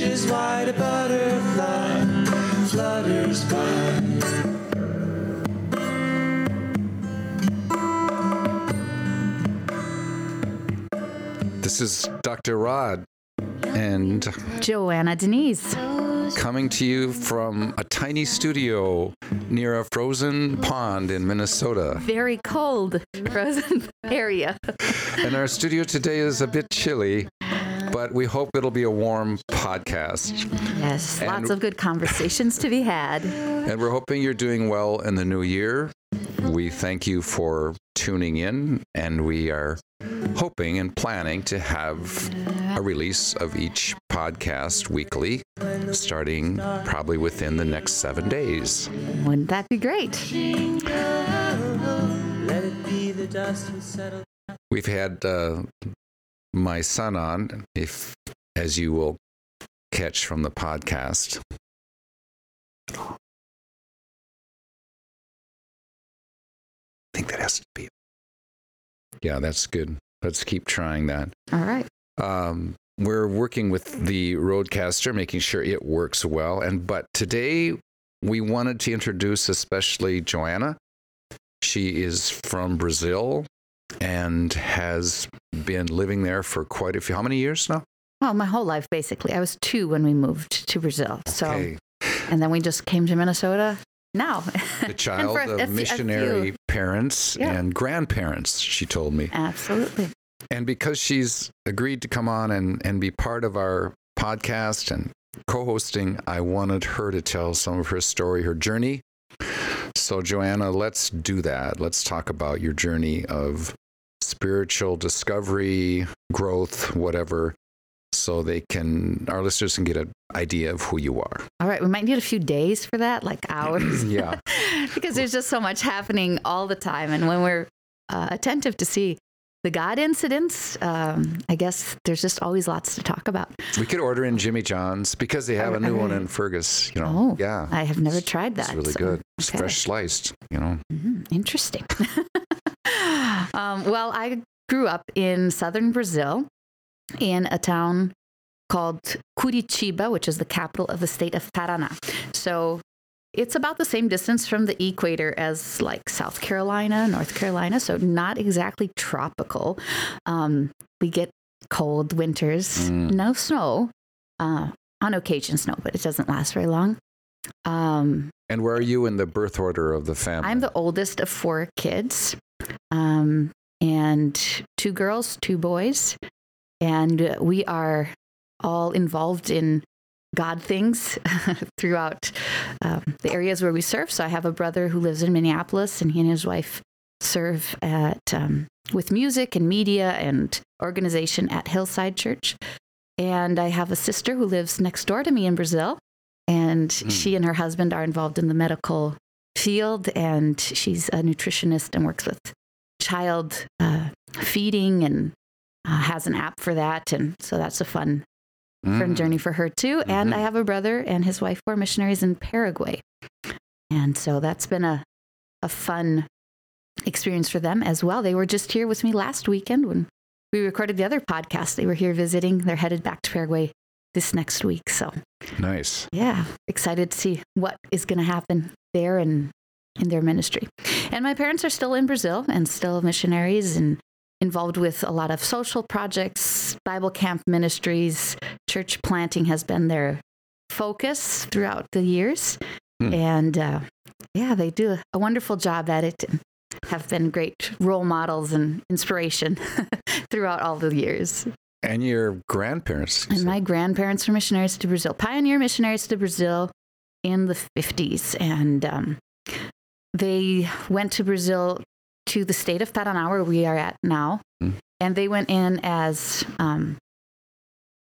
inches wide, a butterfly flutters by. This is Dr. Rod, and Joanna Denise. coming to you from a tiny studio near a frozen pond in Minnesota. Very cold, frozen area. And our studio today is a bit chilly, but we hope it'll be a warm podcast. Yes, And- lots of good conversations to be had. And we're hoping you're doing well in the new year. We thank you for tuning in, and we are hoping and planning to have a release of each podcast weekly, starting probably within the next seven days. Wouldn't that be great? Let it be the dust and settle. We've had uh, my son on, if as you will catch from the podcast. I think that has to be. Yeah, that's good. Let's keep trying that. All right. Um, we're working with the RodeCaster, making sure it works well. And but today we wanted to introduce especially Joanna. She is from Brazil and has been living there for quite a few. How many years now? Well, my whole life, basically. I was two when we moved to Brazil. So, Okay, and then we just came to Minnesota now. the child a- a of a missionary few. parents Yeah. and grandparents. She told me. Absolutely. And because she's agreed to come on and, and be part of our podcast and co hosting, I wanted her to tell some of her story, her journey. So, Joanna, let's do that. Let's talk about your journey of spiritual discovery, growth, whatever, so they can, our listeners can get an idea of who you are. All right. We might need a few days for that, like hours. Yeah. because there's just so much happening all the time. And when we're uh, attentive to see the God incidents, um, I guess there's just always lots to talk about. We could order in Jimmy John's because they have a new one in Fergus, you know. Oh, yeah. I have never tried that. It's really so- good. Okay. fresh sliced, you know. Mhm, interesting. um, well, I grew up in southern Brazil in a town called Curitiba, which is the capital of the state of Paraná. So it's about the same distance from the equator as like South Carolina, North Carolina. So not exactly tropical. Um, we get cold winters, Mm. no snow. Uh, on occasion, snow, but it doesn't last very long. Um, And where are you in the birth order of the family? I'm the oldest of four kids, um, and two girls, two boys, and we are all involved in God things throughout um, the areas where we serve. So I have a brother who lives in Minneapolis, and he and his wife serve at um, with music and media and organization at Hillside Church. And I have a sister who lives next door to me in Brazil, and she and her husband are involved in the medical field, and she's a nutritionist and works with child uh, feeding and uh, has an app for that, and so that's a fun fun Mm. journey for her too. And Mhm. I have a brother and his wife who are missionaries in Paraguay, and so that's been a a fun experience for them as well. They were just here with me last weekend when we recorded the other podcast. They were here visiting. They're headed back to Paraguay this next week, so Nice. yeah, excited to see what is going to happen there and in their ministry. And my parents are still in Brazil and still missionaries and involved with a lot of social projects, Bible camp ministries, church planting has been their focus throughout the years. Hmm. And uh, yeah, they do a wonderful job at it and have been great role models and inspiration throughout all the years. And your grandparents. And my grandparents were missionaries to Brazil, pioneer missionaries to Brazil in the 50s. And um, they went to Brazil to the state of Paraná, where we are at now. Mm. And they went in as, um,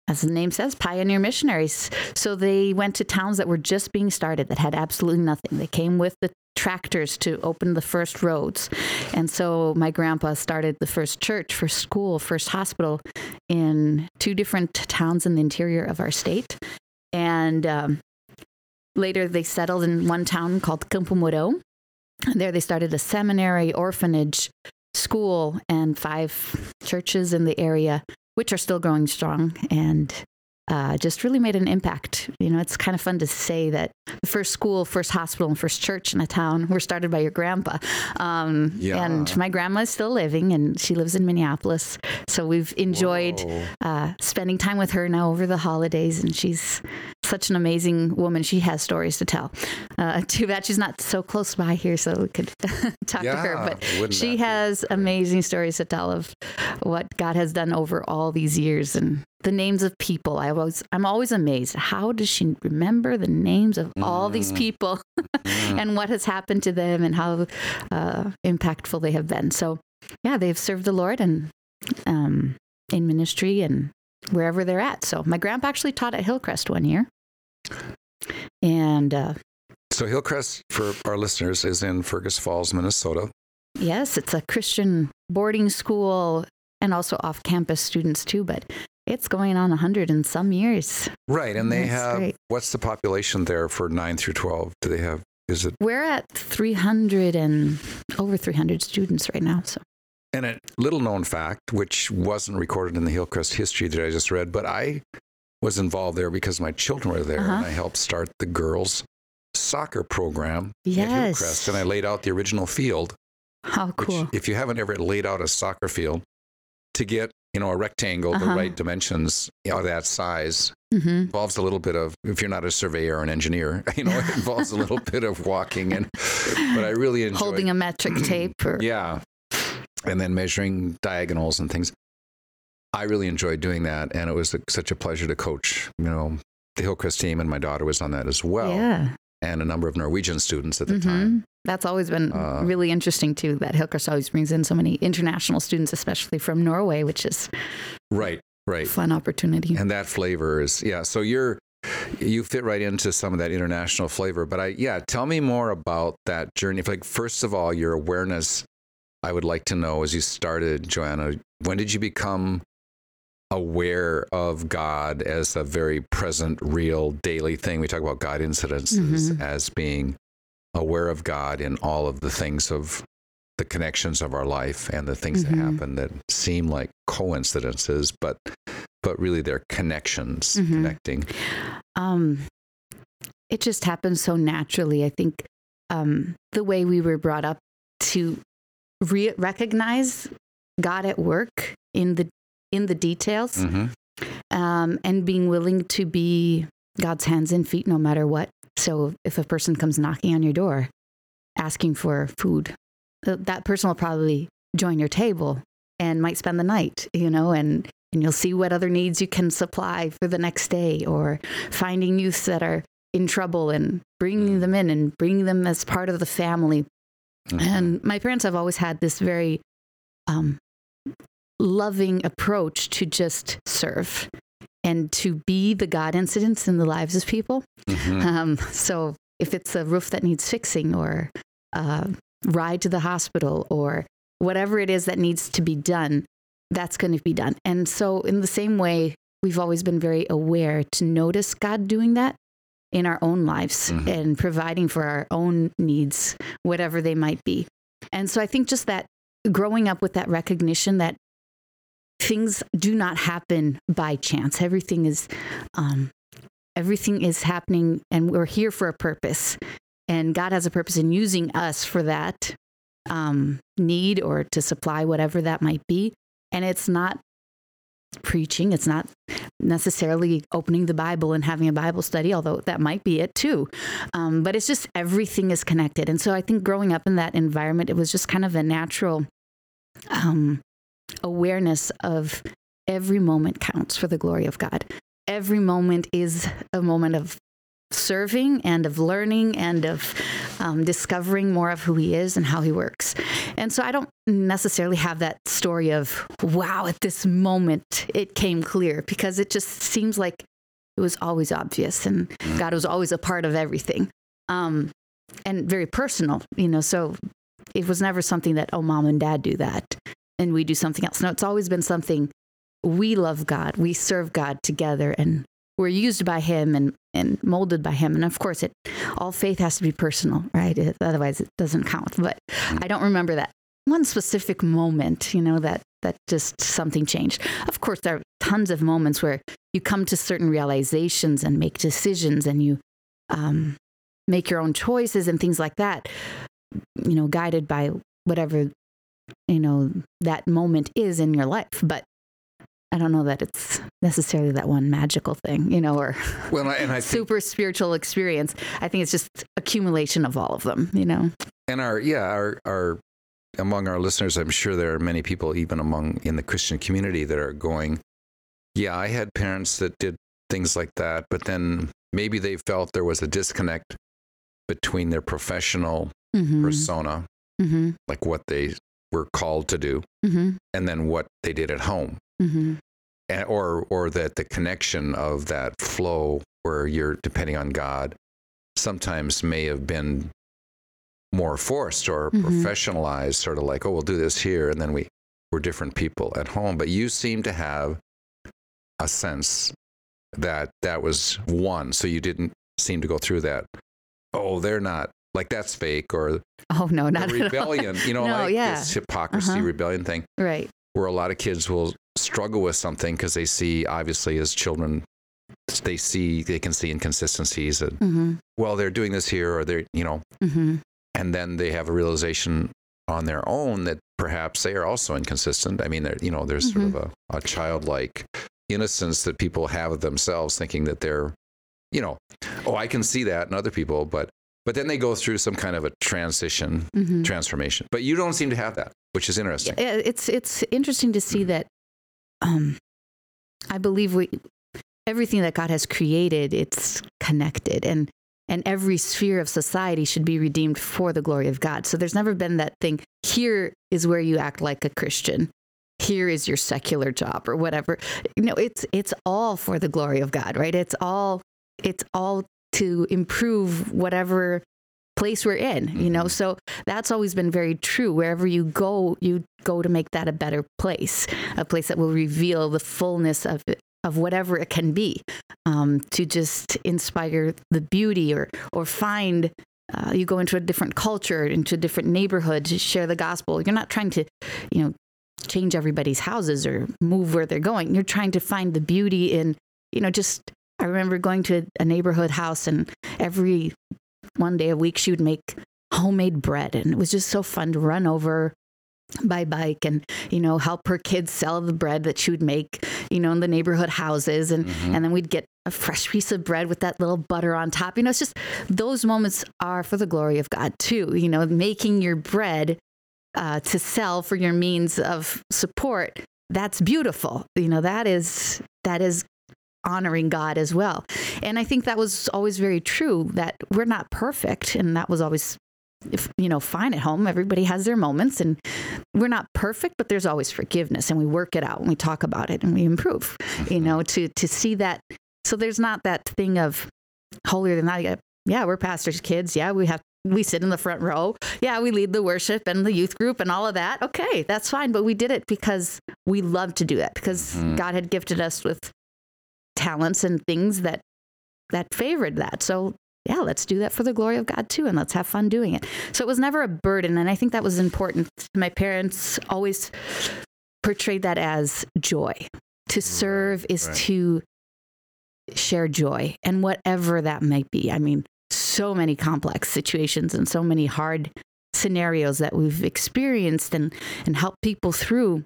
as the name says, pioneer missionaries. So they went to towns that were just being started, that had absolutely nothing. They came with the tractors to open the first roads. And so my grandpa started the first church, first school, first hospital in two different towns in the interior of our state. And um, later they settled in one town called Campo. And there they started a seminary, orphanage, school, and five churches in the area, which are still growing strong. And uh, just really made an impact. You know, it's kind of fun to say that the first school, first hospital, and first church in a town were started by your grandpa. Um, Yeah. And my grandma is still living, and she lives in Minneapolis. So we've enjoyed uh, spending time with her now over the holidays, and she's such an amazing woman. She has stories to tell. Uh, too bad she's not so close by here, so we could talk to her. But she has amazing stories to tell of what God has done over all these years and the names of people. I was I'm always amazed. How does she remember the names of all these Mm. people Mm. and what has happened to them and how uh, impactful they have been? So yeah, they've served the Lord and um, in ministry and wherever they're at. So my grandpa actually taught at Hillcrest one year. And uh, So Hillcrest, for our listeners, is in Fergus Falls, Minnesota. Yes, it's a Christian boarding school and also off campus students too, but it's going on 100 in some years. Right, and they That's have great. what's the population there for nine through twelve? Do they have? Is it We're at 300 and over 300 students right now. So, and a little known fact, which wasn't recorded in the Hillcrest history that I just read, but I was involved there because my children were there, Uh-huh. and I helped start the girls soccer program at Hillcrest, and I laid out the original field. how Which, cool. if you haven't ever laid out a soccer field, to get you know a rectangle the Uh-huh. right dimensions you know, that size hmm involves a little bit of if you're not a surveyor or an engineer you know it involves a little bit of walking and but i really enjoy Holding a metric tape or yeah and then measuring diagonals and things i really enjoyed doing that and it was a, such a pleasure to coach you know the hillcrest team and my daughter was on that as well yeah. and a number of norwegian students at the Mhm. time That's always been Uh, really interesting too. That Hillcrest always brings in so many international students, especially from Norway, which is right right fun opportunity. and that flavor is yeah so you're you fit right into some of that international flavor but i yeah tell me more about that journey like first of all your awareness i would like to know as you started joanna when did you become aware of god as a very present real daily thing we talk about god incidences Mhm. as being aware of god in all of the things of the connections of our life and the things Mhm. that happen that seem like coincidences but but really they're connections Mhm. connecting Um, it just happens so naturally. I think um, the way we were brought up to re- recognize God at work in the in the details, Mhm. um, and being willing to be God's hands and feet no matter what. So if a person comes knocking on your door, asking for food, that person will probably join your table and might spend the night, you know, and and you'll see what other needs you can supply for the next day or finding youths that are in trouble and bringing them in and bringing them as part of the family. Mhm. And my parents have always had this very um, loving approach to just serve and to be the God incidents in the lives of people. Mhm. Um, so if it's a roof that needs fixing or a ride to the hospital or whatever it is that needs to be done, that's going to be done. And so, in the same way, we've always been very aware to notice God doing that in our own lives Mhm. and providing for our own needs, whatever they might be. And so, I think just that growing up with that recognition that things do not happen by chance, everything is. Um, Everything is happening, and we're here for a purpose. And God has a purpose in using us for that um, need or to supply whatever that might be. And it's not preaching, it's not necessarily opening the Bible and having a Bible study, although that might be it too. Um, but it's just everything is connected. And so I think growing up in that environment, it was just kind of a natural um, awareness of every moment counts for the glory of God. Every moment is a moment of serving and of learning and of um, discovering more of who he is and how he works. And so I don't necessarily have that story of, wow, at this moment it came clear because it just seems like it was always obvious and God was always a part of everything um, and very personal, you know. So it was never something that, oh, mom and dad do that and we do something else. No, it's always been something we love God, we serve God together and we're used by him and, and molded by him. And of course, it all faith has to be personal, right? It, otherwise, it doesn't count. But I don't remember that one specific moment, you know, that that just something changed. Of course, there are tons of moments where you come to certain realizations and make decisions and you um, make your own choices and things like that you know guided by whatever you know that moment is in your life but i don't know that it's necessarily that one magical thing you know or Well, and I super spiritual experience i think it's just accumulation of all of them you know and our yeah our our among our listeners i'm sure there are many people even among in the christian community that are going yeah i had parents that did things like that but then maybe they felt there was a disconnect between their professional mm-hmm. persona Mm-hmm. like what they were called to do Mm-hmm. and then what they did at home Mm-hmm. and, or or that the connection of that flow where you're depending on god sometimes may have been more forced or Mhm. professionalized sort of like oh we'll do this here and then we we're different people at home but you seem to have a sense that that was one so you didn't seem to go through that oh they're not like that's fake or oh no not rebellion you know No, like yeah. this hypocrisy Uh-huh. rebellion thing right where a lot of kids will struggle with something because they see obviously as children they see they can see inconsistencies and mm-hmm. well they're doing this here or they're you know Mm-hmm. and then they have a realization on their own that perhaps they are also inconsistent i mean there you know there's sort of a, a childlike innocence that people have of themselves thinking that they're you know oh i can see that in other people but but then they go through some kind of a transition Mm-hmm. transformation. But you don't seem to have that which is interesting. Yeah, it's it's interesting to see that um i believe we everything that god has created it's connected and and every sphere of society should be redeemed for the glory of god. So there's never been that thing here is where you act like a christian. Here is your secular job or whatever. You know it's it's all for the glory of god right? It's all it's all to improve whatever place we're in you know? Mhm. so that's always been very true. Wherever you go you go to make that a better place a place that will reveal the fullness of it of whatever it can be um, to just inspire the beauty or or find uh, you go into a different culture into a different neighborhood to share the gospel. You're not trying to you know change everybody's houses or move where they're going. You're trying to find the beauty in you know just i remember going to a neighborhood house and every one day a week she would make homemade bread. And it was just so fun to run over by bike and you know help her kids sell the bread that she would make you know in the neighborhood houses. And Mhm. and then we'd get a fresh piece of bread with that little butter on top. You know it's just those moments are for the glory of god too you know making your bread uh, to sell for your means of support. That's beautiful. You know that is that is honoring god as well. And i think that was always very true that we're not perfect and that was always if, you know fine at home. Everybody has their moments and we're not perfect but there's always forgiveness and we work it out and we talk about it and we improve you know to to see that. So there's not that thing of holier than that yeah we're pastors kids yeah we have we sit in the front row yeah we lead the worship and the youth group and all of that. Okay that's fine but we did it because we love to do that because Mhm. god had gifted us with talents and things that that favored that. So yeah let's do that for the glory of god too and let's have fun doing it. So it was never a burden and i think that was important. My parents always portrayed that as joy. To serve is right. to share joy and whatever that might be. I mean so many complex situations and so many hard scenarios that we've experienced and and helped people through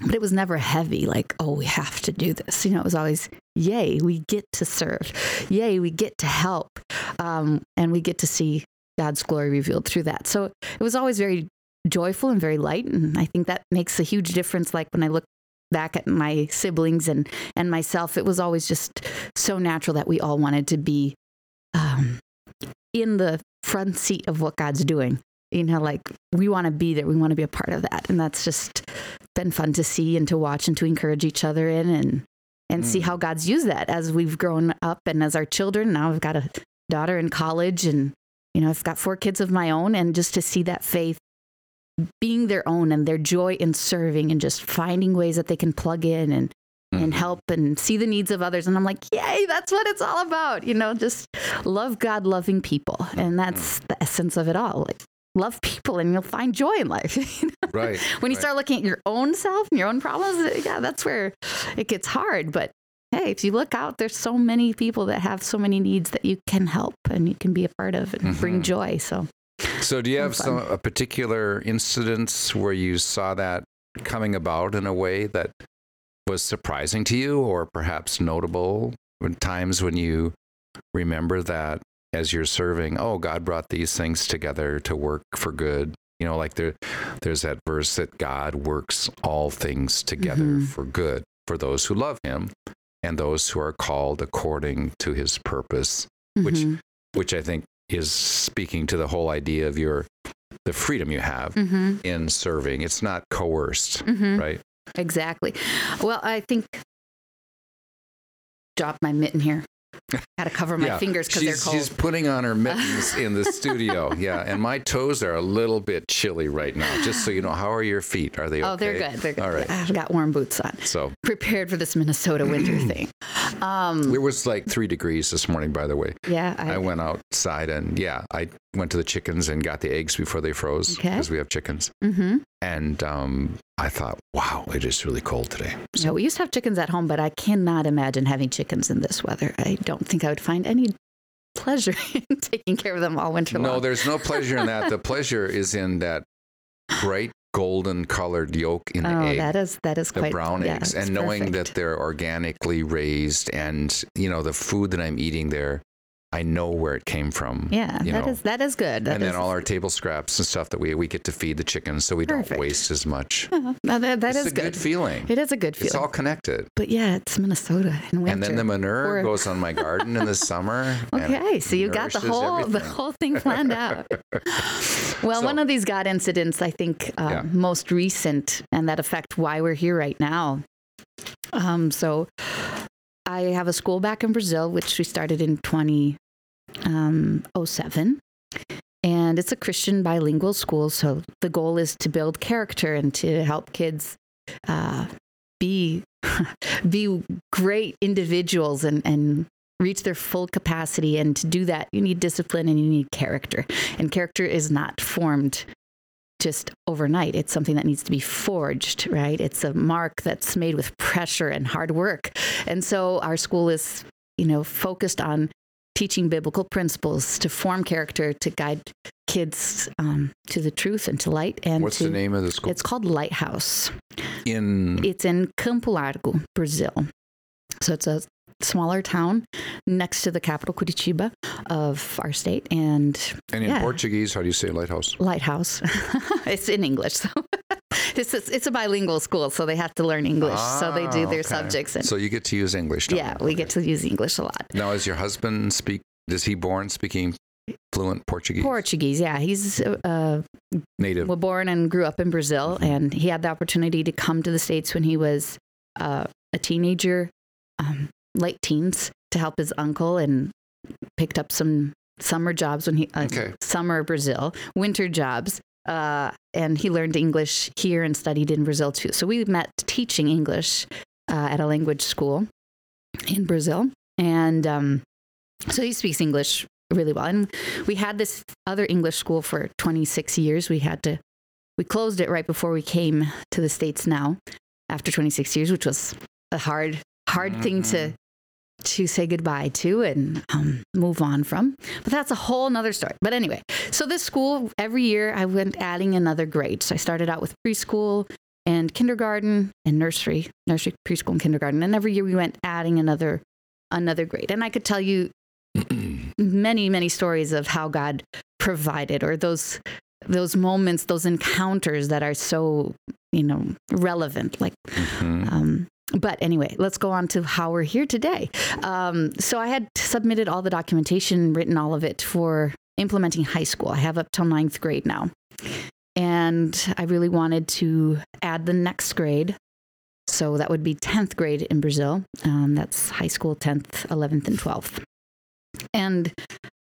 but it was never heavy like oh we have to do this. You know it was always yay we get to serve. Yay we get to help. Um, and we get to see god's glory revealed through that. So it was always very joyful and very light. And i think that makes a huge difference. Like when i look back at my siblings and and myself it was always just so natural that we all wanted to be um, in the front seat of what god's doing you know like we want to be there we want to be a part of that. And that's just been fun to see and to watch and to encourage each other in and and see Mm. how god's used that as we've grown up and as our children. Now i've got a daughter in college and you know i've got four kids of my own and just to see that faith being their own and their joy in serving and just finding ways that they can plug in and and Mhm. help and see the needs of others. And i'm like yay that's what it's all about you know just love god loving people. And that's the essence of it all like love people and you'll find joy in life you know? right when you right. start looking at your own self and your own problems yeah that's where it gets hard but hey, if you look out, there's so many people that have so many needs that you can help and you can be a part of and bring Mhm. joy. So So, do you have some a particular incidents where you saw that coming about in a way that was surprising to you, or perhaps notable? When times when you remember that as you're serving, oh, God brought these things together to work for good. You know, like there, there's that verse that God works all things together Mhm. for good for those who love Him and those who are called according to His purpose Which- mhm, which I think is speaking to the whole idea of your the freedom you have mhm, in serving. It's not coerced, mhm. right? exactly. Well, I think drop my mitten here. Got to cover my Yeah, fingers because they're She's, cold. she's putting on her mittens in the studio. Yeah, and my toes are a little bit chilly right now. Just so you know, how are your feet? Are they okay? Oh, they're good. They're good. All right. I've got warm boots on. So Prepared for this Minnesota winter thing. Um, it was like three degrees this morning, by the way. yeah, I I, went outside and yeah, I went to the chickens and got the eggs before they froze Okay. because we have chickens. hmm And um, I thought, wow, it is really cold today. Yeah, we used to have chickens at home, but I cannot imagine having chickens in this weather. I don't think I would find any pleasure in taking care of them all winter No, long. No, there's no pleasure in that. The pleasure is in that bright golden colored yolk in the oh, egg. that is that is the quite brown yeah, eggs and knowing that they're organically raised and you know the food that i'm eating there i know where it came from yeah, that know. is that is good. That and then is- all our table scraps and stuff that we we get to feed the chickens so we Perfect. don't waste as much Yeah, no, that, that it's is a good, feeling It is a good feeling. it's all connected but yeah, it's Minnesota in winter. and then the manure Or- goes on my garden in the summer Okay, so you got the whole the whole thing planned out. Well, So- one of these God incidents, I think, uh, Yeah. most recent, and that affect why we're here right now. Um, so, I have a school back in Brazil, which we started in 2007. And it's a Christian bilingual school. So the goal is to build character and to help kids uh, be be great individuals and, and reach their full capacity. And to do that, you need discipline and you need character. And character is not formed just overnight. It's something that needs to be forged, right? It's a mark that's made with pressure and hard work. And so our school is, you know, focused on teaching biblical principles to form character, to guide kids um, to the truth and to light. And what's to, the name of the school It's called Lighthouse. in It's in Campo Largo, Brazil. So it's a smaller town next to the capital Curitiba of our state and and in yeah. portuguese how do you say lighthouse lighthouse. it's in English. So it's, it's it's a bilingual school, so they have to learn English. so they do Ah, their okay. subjects and so you get to use english don't yeah, we get to use English a lot. now is your husband speak is he born speaking fluent portuguese Portuguese, yeah. He's uh, native was born and grew up in Brazil, Mhm. and he had the opportunity to come to the states when he was uh, a teenager, um, late teens, to help his uncle, and picked up some summer jobs when he uh, Okay. summer Brazil, winter jobs. Uh, and he learned English here and studied in Brazil too. So we met teaching English uh, at a language school in Brazil, and um, so he speaks English really well. And we had this other English school for 26 years. We had to, we closed it right before we came to the States now after 26 years, which was a hard, hard thing to, to say goodbye to and um, move on from. But that's a whole nother story. But anyway, so this school, every year I went adding another grade. So I started out with preschool and kindergarten and nursery, nursery, preschool, and kindergarten. And every year we went adding another, another grade. And I could tell you many many stories of how god provided or those those moments those encounters that are so you know relevant like Mhm. um, but anyway let's go on to how we're here today. Um, so i had submitted all the documentation written all of it for implementing high school. I have up till ninth grade now. And i really wanted to add the next grade. So that would be 10th grade in brazil. Um, that's high school 10th 11th and 12th and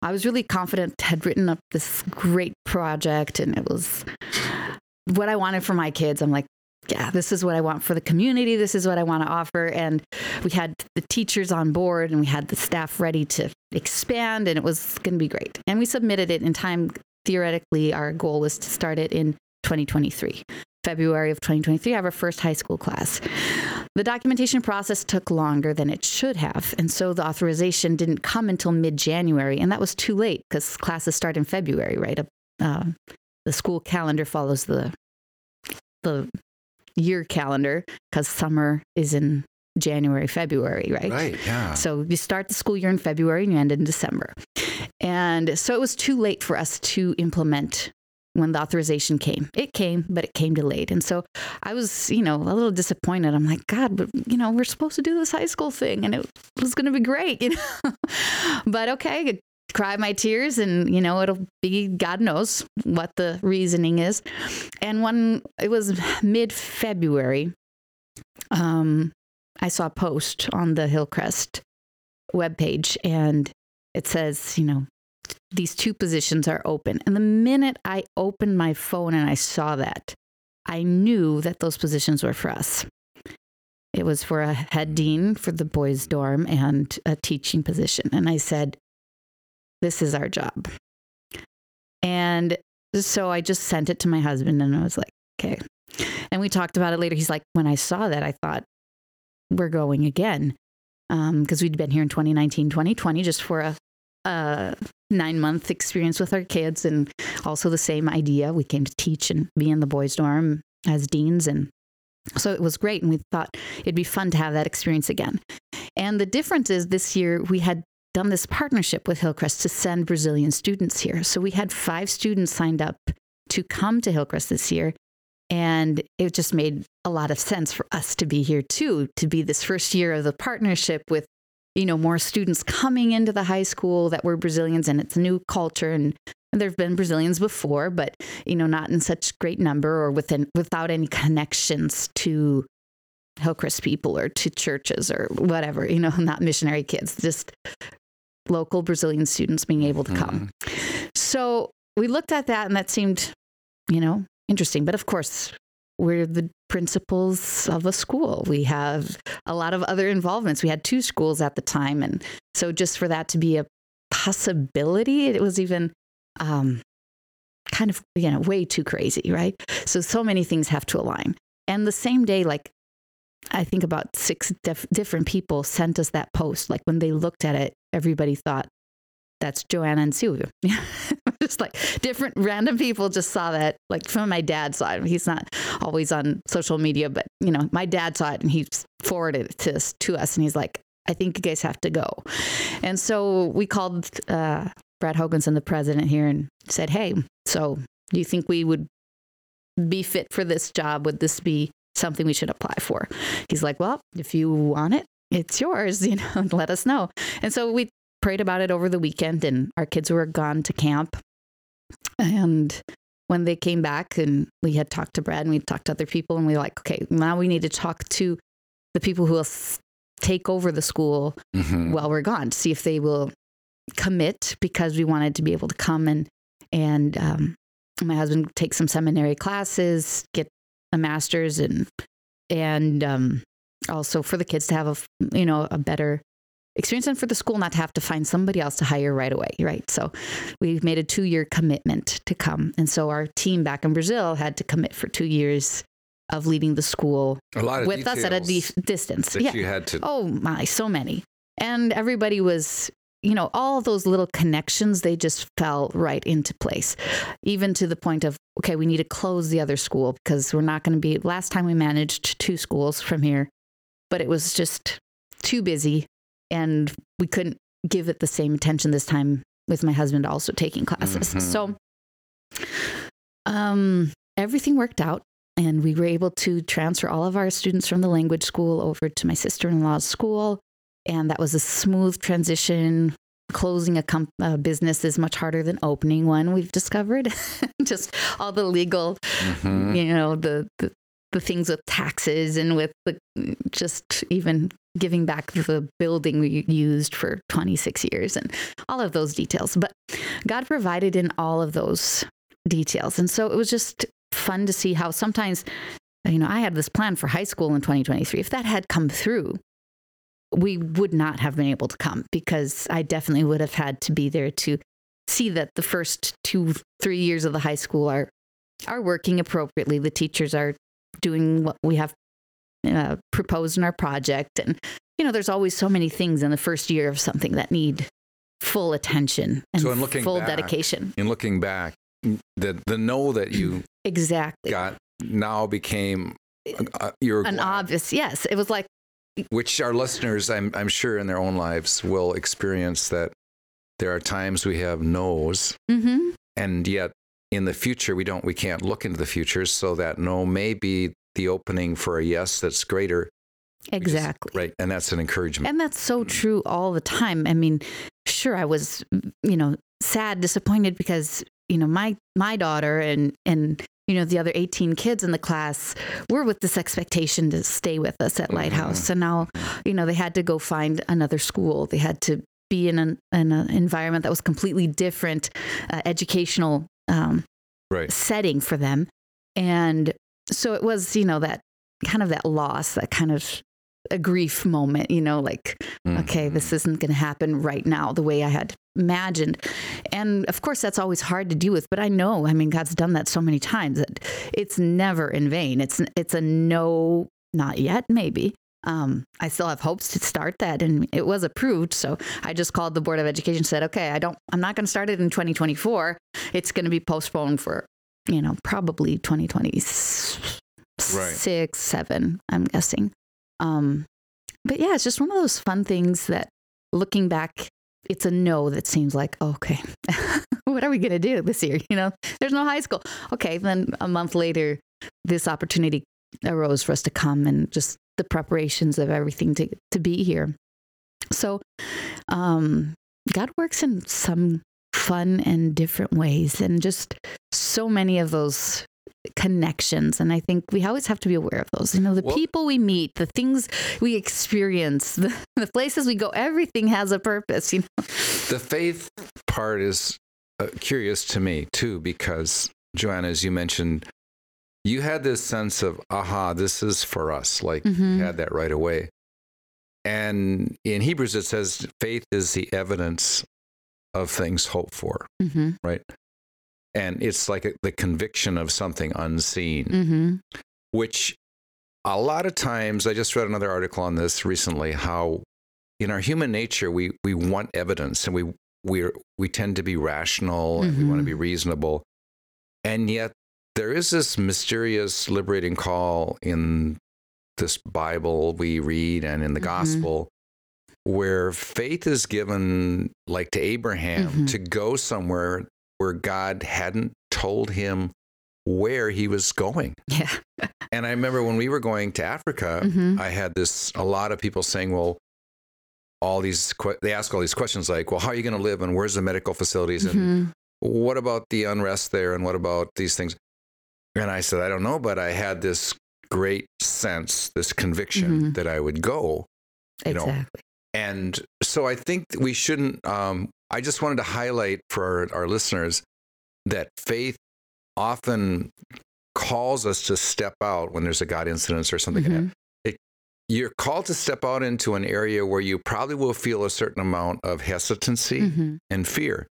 I was really confident, had written up this great project, and it was what I wanted for my kids. I'm like, yeah, this is what I want for the community. This is what I want to offer. And we had the teachers on board and we had the staff ready to expand, and it was going to be great. And we submitted it in time. Theoretically, our goal was to start it in 2023. February of 2023, have our first high school class. The documentation process took longer than it should have. And so the authorization didn't come until mid January. And that was too late because classes start in February, right? Uh, the school calendar follows the, the year calendar because summer is in January, February, right? Right. Yeah. So you start the school year in February and you end in December. And so it was too late for us to implement when the authorization came. It came, but it came delayed. And so I was, you know, a little disappointed. I'm like, God, but, you know, we're supposed to do this high school thing and it was going to be great, you know. but okay, cry my tears and, you know, it'll be, God knows what the reasoning is. And when it was mid February, um, I saw a post on the Hillcrest webpage and it says, you know, these two positions are open. And the minute I opened my phone and I saw that, I knew that those positions were for us. It was for a head dean for the boys' dorm and a teaching position. And I said, This is our job. And so I just sent it to my husband and I was like, Okay. And we talked about it later. He's like, When I saw that, I thought, We're going again. Because um, we'd been here in 2019, 2020, just for a, a nine month experience with our kids and also the same idea. We came to teach and be in the boys' dorm as deans. And so it was great. And we thought it'd be fun to have that experience again. And the difference is this year we had done this partnership with Hillcrest to send Brazilian students here. So we had five students signed up to come to Hillcrest this year. And it just made a lot of sense for us to be here too, to be this first year of the partnership with you know, more students coming into the high school that were Brazilians and it's a new culture and, there have been Brazilians before, but you know, not in such great number or within without any connections to Hillcrest people or to churches or whatever, you know, not missionary kids, just local Brazilian students being able to come. Mm-hmm. So we looked at that and that seemed, you know, interesting. But of course, we're the principals of a school. We have a lot of other involvements. We had two schools at the time. And so just for that to be a possibility, it was even um, kind of, you know, way too crazy, right? So, so many things have to align. And the same day, like, I think about six def- different people sent us that post. Like when they looked at it, everybody thought, that's Joanna and Silvio. just like different random people just saw that. Like from my dad's side, he's not always on social media, but you know, my dad saw it and he forwarded it to us, to us and he's like, I think you guys have to go. And so we called uh, Brad Hoganson, the president here, and said, Hey, so do you think we would be fit for this job? Would this be something we should apply for? He's like, Well, if you want it, it's yours, you know, let us know. And so we prayed about it over the weekend, and our kids were gone to camp. And when they came back, and we had talked to Brad and we talked to other people, and we were like, okay, now we need to talk to the people who will take over the school mm-hmm. while we're gone to see if they will commit because we wanted to be able to come and and um, my husband take some seminary classes, get a master's, and and um, also for the kids to have a you know a better experience and for the school not to have to find somebody else to hire right away, right? So we've made a two year commitment to come. And so our team back in Brazil had to commit for two years of leading the school with us at a de- distance. yeah. you had to. Oh my, so many. And everybody was, you know, all those little connections, they just fell right into place, even to the point of, okay, we need to close the other school because we're not going to be. Last time we managed two schools from here, but it was just too busy and we couldn't give it the same attention this time with my husband also taking classes. Mm-hmm. So um, everything worked out, and we were able to transfer all of our students from the language school over to my sister in law's school. And that was a smooth transition. Closing a, com- a, business is much harder than opening one, we've discovered. Just all the legal, mm-hmm. you know, the, the, the things with taxes and with the just even giving back the building we used for 26 years and all of those details. But God provided in all of those details. And so it was just fun to see how sometimes, you know, I had this plan for high school in 2023. If that had come through, we would not have been able to come because I definitely would have had to be there to see that the first two, three years of the high school are are working appropriately. The teachers are doing what we have uh, proposed in our project. And, you know, there's always so many things in the first year of something that need full attention and So in looking full back- dedication. In looking back, the the know that you Exactly. got now became uh, your An obvious, yes. It was like, which our listeners, I'm I'm sure, in their own lives will experience that there are times we have no's, hmm and yet in the future we don't we can't look into the future, so that no may be the opening for a yes that's greater, exactly. right? And that's an encouragement. And that's so true all the time. I mean, sure, I was, you know, sad, disappointed because, you know, my my daughter and and you know the other 18 kids in the class were with this expectation to stay with us at Lighthouse. And now, you know, they had to go find another school. They had to be in an, in an environment that was completely different, uh, educational um, right. setting for them. And so it was, you know, that kind of that loss, that kind of a grief moment, you know, like, Mm. okay, this isn't going to happen right now the way I had imagined. And of course, that's always hard to deal with. But I know, I mean, God's done that so many times that it's never in vain. It's it's a no, not yet, maybe. Um, I still have hopes to start that, and it was approved. So I just called the Board of Education, said, okay, I don't, I'm not going to start it in 2024. It's going to be postponed for, you know, probably 2026, Right. seven. I'm guessing. Um, but yeah, it's just one of those fun things that looking back, it's a no that seems like, okay, what are we going to do this year? You know, there's no high school. Okay. Then a month later, this opportunity arose for us to come and just the preparations of everything to, to be here. So, um, God works in some fun and different ways and just so many of those connections. And i think we always have to be aware of those. You know the Well- people we meet the things we experience the, the places we go everything has a purpose you know? The faith part is uh, curious to me too, because Joanna, as you mentioned, you had this sense of, aha, this is for us. Like Mhm. you had that right away. And in Hebrews, it says faith is the evidence of things hoped for, mm-hmm, right? And it's like a, the conviction of something unseen, mm-hmm, which a lot of times, I just read another article on this recently, how in our human nature, we, we want evidence and we, we we tend to be rational and we want to Mhm. be reasonable. And yet there is this mysterious liberating call in this Bible we read and in the Mhm. gospel where faith is given like to Abraham Mhm. to go somewhere where God hadn't told him where he was going. yeah And I remember when we were going to Africa, Mhm. I had this a lot of people saying, well, all these they ask all these questions like, well, how are you going to live and where's the medical facilities and Mhm. what about the unrest there and what about these things? And I said, I don't know, but I had this great sense, this conviction Mhm. that I would go. you know, exactly And so I think we shouldn't, um, I just wanted to highlight for our, our listeners that faith often calls us to step out when there's a God incident or something. like that. Mhm. It, you're called to step out into an area where you probably will feel a certain amount of hesitancy Mhm. and fear.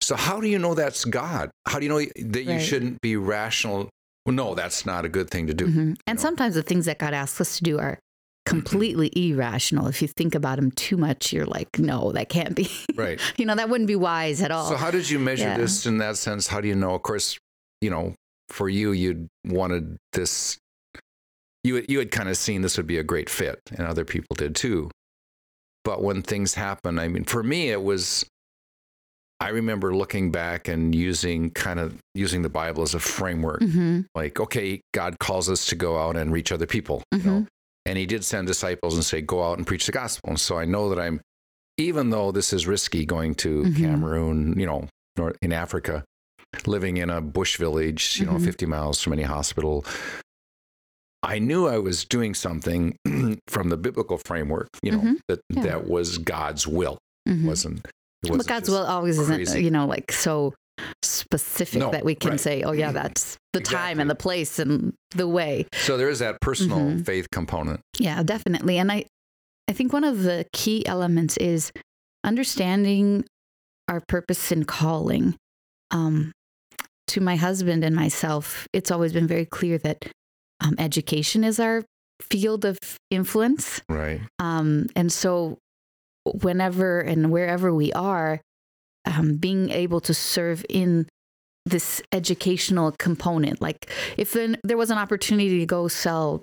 So, how do you know that's God? How do you know that you Right. shouldn't be rational? Well, no, that's not a good thing to do. Mhm. And know? sometimes the things that God asks us to do are completely irrational. If you think about them too much, you're like, no, that can't be. Right. you know, that wouldn't be wise at all. So, how did you measure Yeah. this in that sense? How do you know? Of course, you know, for you, you'd wanted this. You you had kind of seen this would be a great fit, and other people did too. But when things happen, I mean, for me, it was. I remember looking back and using kind of using the Bible as a framework. Mhm. Like, okay, God calls us to go out and reach other people. You know? And He did send disciples and say, go out and preach the gospel. And so I know that I'm, even though this is risky going to Mhm. Cameroon, you know, north, in Africa, living in a bush village, you know, Mhm. 50 miles from any hospital, I knew I was doing something from the biblical framework, you know, Mhm. that Yeah. that was God's will. Wasn't, But God's will always isn't, you know, like so specific No, that we can right. say, oh, yeah, that's the time and the place and the way. So there is that personal Mhm. faith component. Yeah, definitely. And I, I think one of the key elements is understanding our purpose and calling. Um, to my husband and myself, it's always been very clear that um, education is our field of influence. Right. Um, and so, whenever and wherever we are, um, being able to serve in this educational component, like if then there was an opportunity to go sell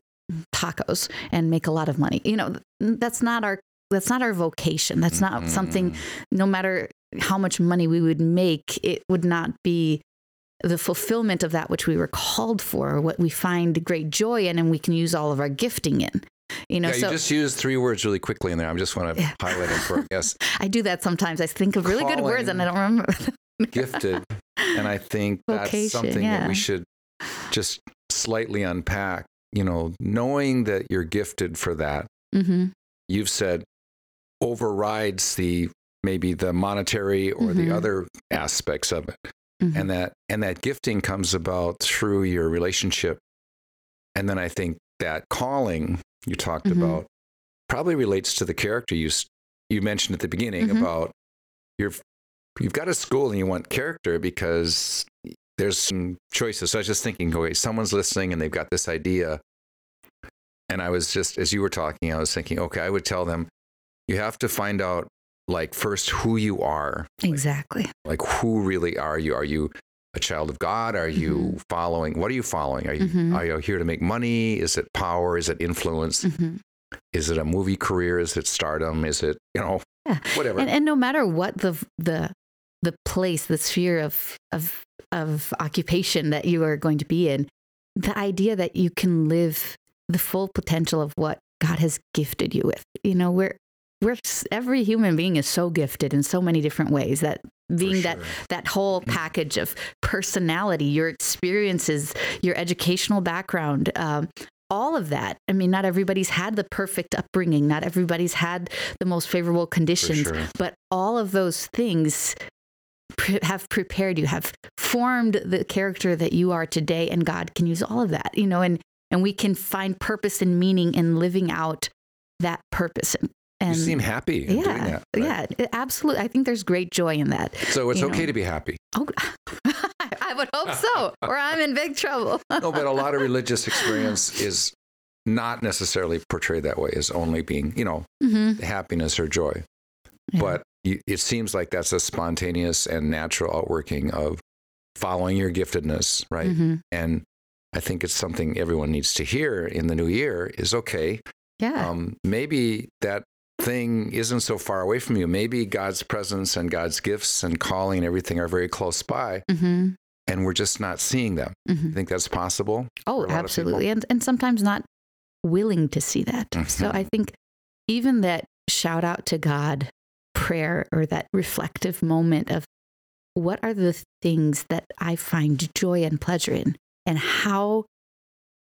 tacos and make a lot of money, you know, that's not our that's not our vocation. That's not something. Mm. No matter how much money we would make, it would not be the fulfillment of that which we were called for, what we find great joy in, and we can use all of our gifting in. You know, yeah, so you just used three words really quickly in there. I just want to Yeah. highlight them for guests. I do that sometimes. I think of really good words and I don't remember. Gifted. And I think that's Vocation, something that we should just slightly unpack. You know, knowing that you're gifted for that, hmm you've said overrides the maybe the monetary or Mhm. the other aspects of it. Mhm. And that and that gifting comes about through your relationship. And then I think that calling you talked Mhm. about probably relates to the character you you mentioned at the beginning Mhm. about you're you've got a school and you want character because there's some choices. So I was just thinking, okay, someone's listening and they've got this idea. And I was just as you were talking, I was thinking, okay, I would tell them you have to find out like first who you are. Exactly. Like who really are you? Are you a child of God? Are you following? What are you following? Are you Mhm. are you here to make money? Is it power? Is it influence? hmm Is it a movie career? Is it stardom? Is it you know Yeah. whatever? And, and no matter what the the the place, the sphere of of of occupation that you are going to be in, the idea that you can live the full potential of what God has gifted you with. You know, we're we're every human being is so gifted in so many different ways that being that sure. that whole package of personality, your experiences, your educational background, um, all of that. I mean, not everybody's had the perfect upbringing, not everybody's had the most favorable conditions, sure. but all of those things pre- have prepared you, have formed the character that you are today, and God can use all of that, you know, and and we can find purpose and meaning in living out that purpose. And, you seem happy in doing yeah, that. right? yeah, absolutely. I think there's great joy in that. So it's okay know. to be happy. Oh, I would hope so, or I'm in big trouble. No, but a lot of religious experience is not necessarily portrayed that way as only being, you know, hmm happiness or joy. Yeah. But it seems like that's a spontaneous and natural outworking of following your giftedness, right? Mhm. And I think it's something everyone needs to hear in the new year is okay. Yeah. Um, maybe that thing isn't so far away from you. Maybe God's presence and God's gifts and calling and everything are very close by, hmm and we're just not seeing them. hmm I think that's possible. Oh, for a lot of people. absolutely. And and sometimes not willing to see that. So Mhm. I think even that shout out to God prayer or that reflective moment of what are the things that I find joy and pleasure in and how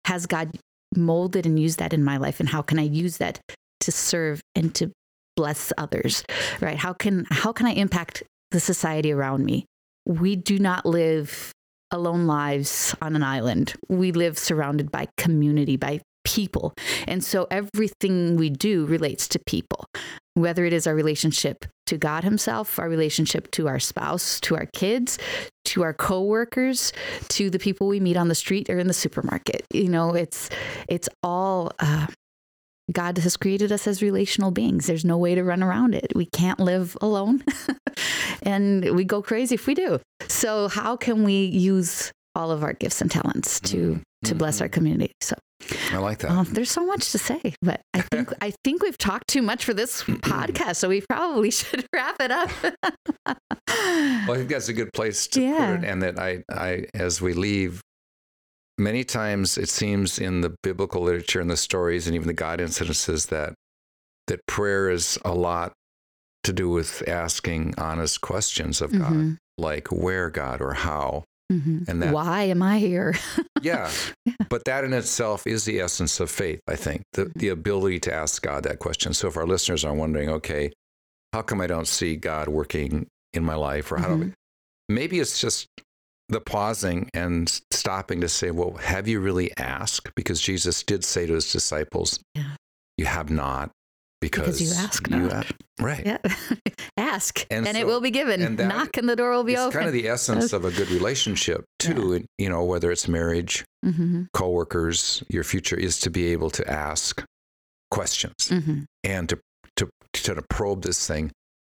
has God molded and used that in my life and how can I use that to serve and to bless others right how can how can I impact the society around me we do not live alone lives on an island. We live surrounded by community, by people. And so everything we do relates to people, whether it is our relationship to God Himself, our relationship to our spouse, to our kids, to our coworkers, to the people we meet on the street or in the supermarket. You know, it's it's all uh, God has created us as relational beings. There's no way to run around it. We can't live alone. and we go crazy if we do. So how can we use all of our gifts and talents to to bless our community? So I like that. um, there's so much to say, but I think I think we've talked too much for this podcast, so we probably should wrap it up. Well, I think that's a good place to Yeah. put it. And that I, I, as we leave, many times it seems in the biblical literature and the stories and even the Godincidences that that prayer is a lot to do with asking honest questions of God, Mhm, like where God or how. mhm. And that- Why am I here? Yeah. But that in itself is the essence of faith, I think, the, the ability to ask God that question. So if our listeners are wondering, okay, how come I don't see God working in my life? Or how do I, maybe it's just the pausing and stopping to say, well, have you really asked? Because Jesus did say to his disciples, Yeah. you have not because, Because you ask you not. a- right. Yeah. Ask And and, so- it will be given. and Knock and the door will be open. it's kind of the essence of a good relationship too. And, You know, whether it's marriage, hmm coworkers, your future is to be able to ask questions hmm and to to to probe this thing.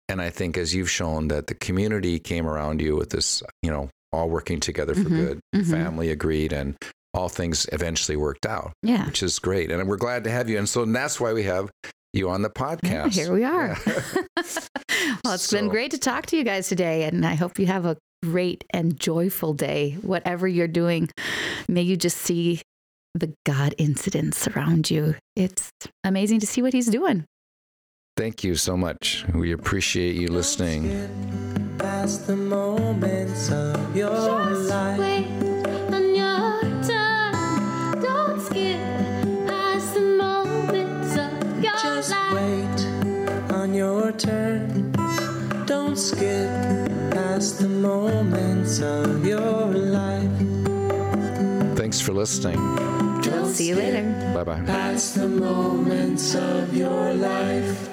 And I think, as you've shown, that the community came around you with this, you know, all working together for Mhm, good. Mhm. Family agreed, and all things eventually worked out, Yeah. which is great. And we're glad to have you. And so that's why we have you on the Yeah, podcast. here we are. Yeah. well, it's been great to talk to you guys today, and I hope you have a great and joyful day, whatever you're doing. May you just see the God incidents around you. It's amazing to see what He's doing. Thank you so much. We appreciate you listening. Past the moments of your life. Wait on your turn. Don't skip past the moments of your Just life. wait on your turn. Don't skip past the moments of your life. Thanks for listening. Don't See you later. Bye bye. Past the moments of your life.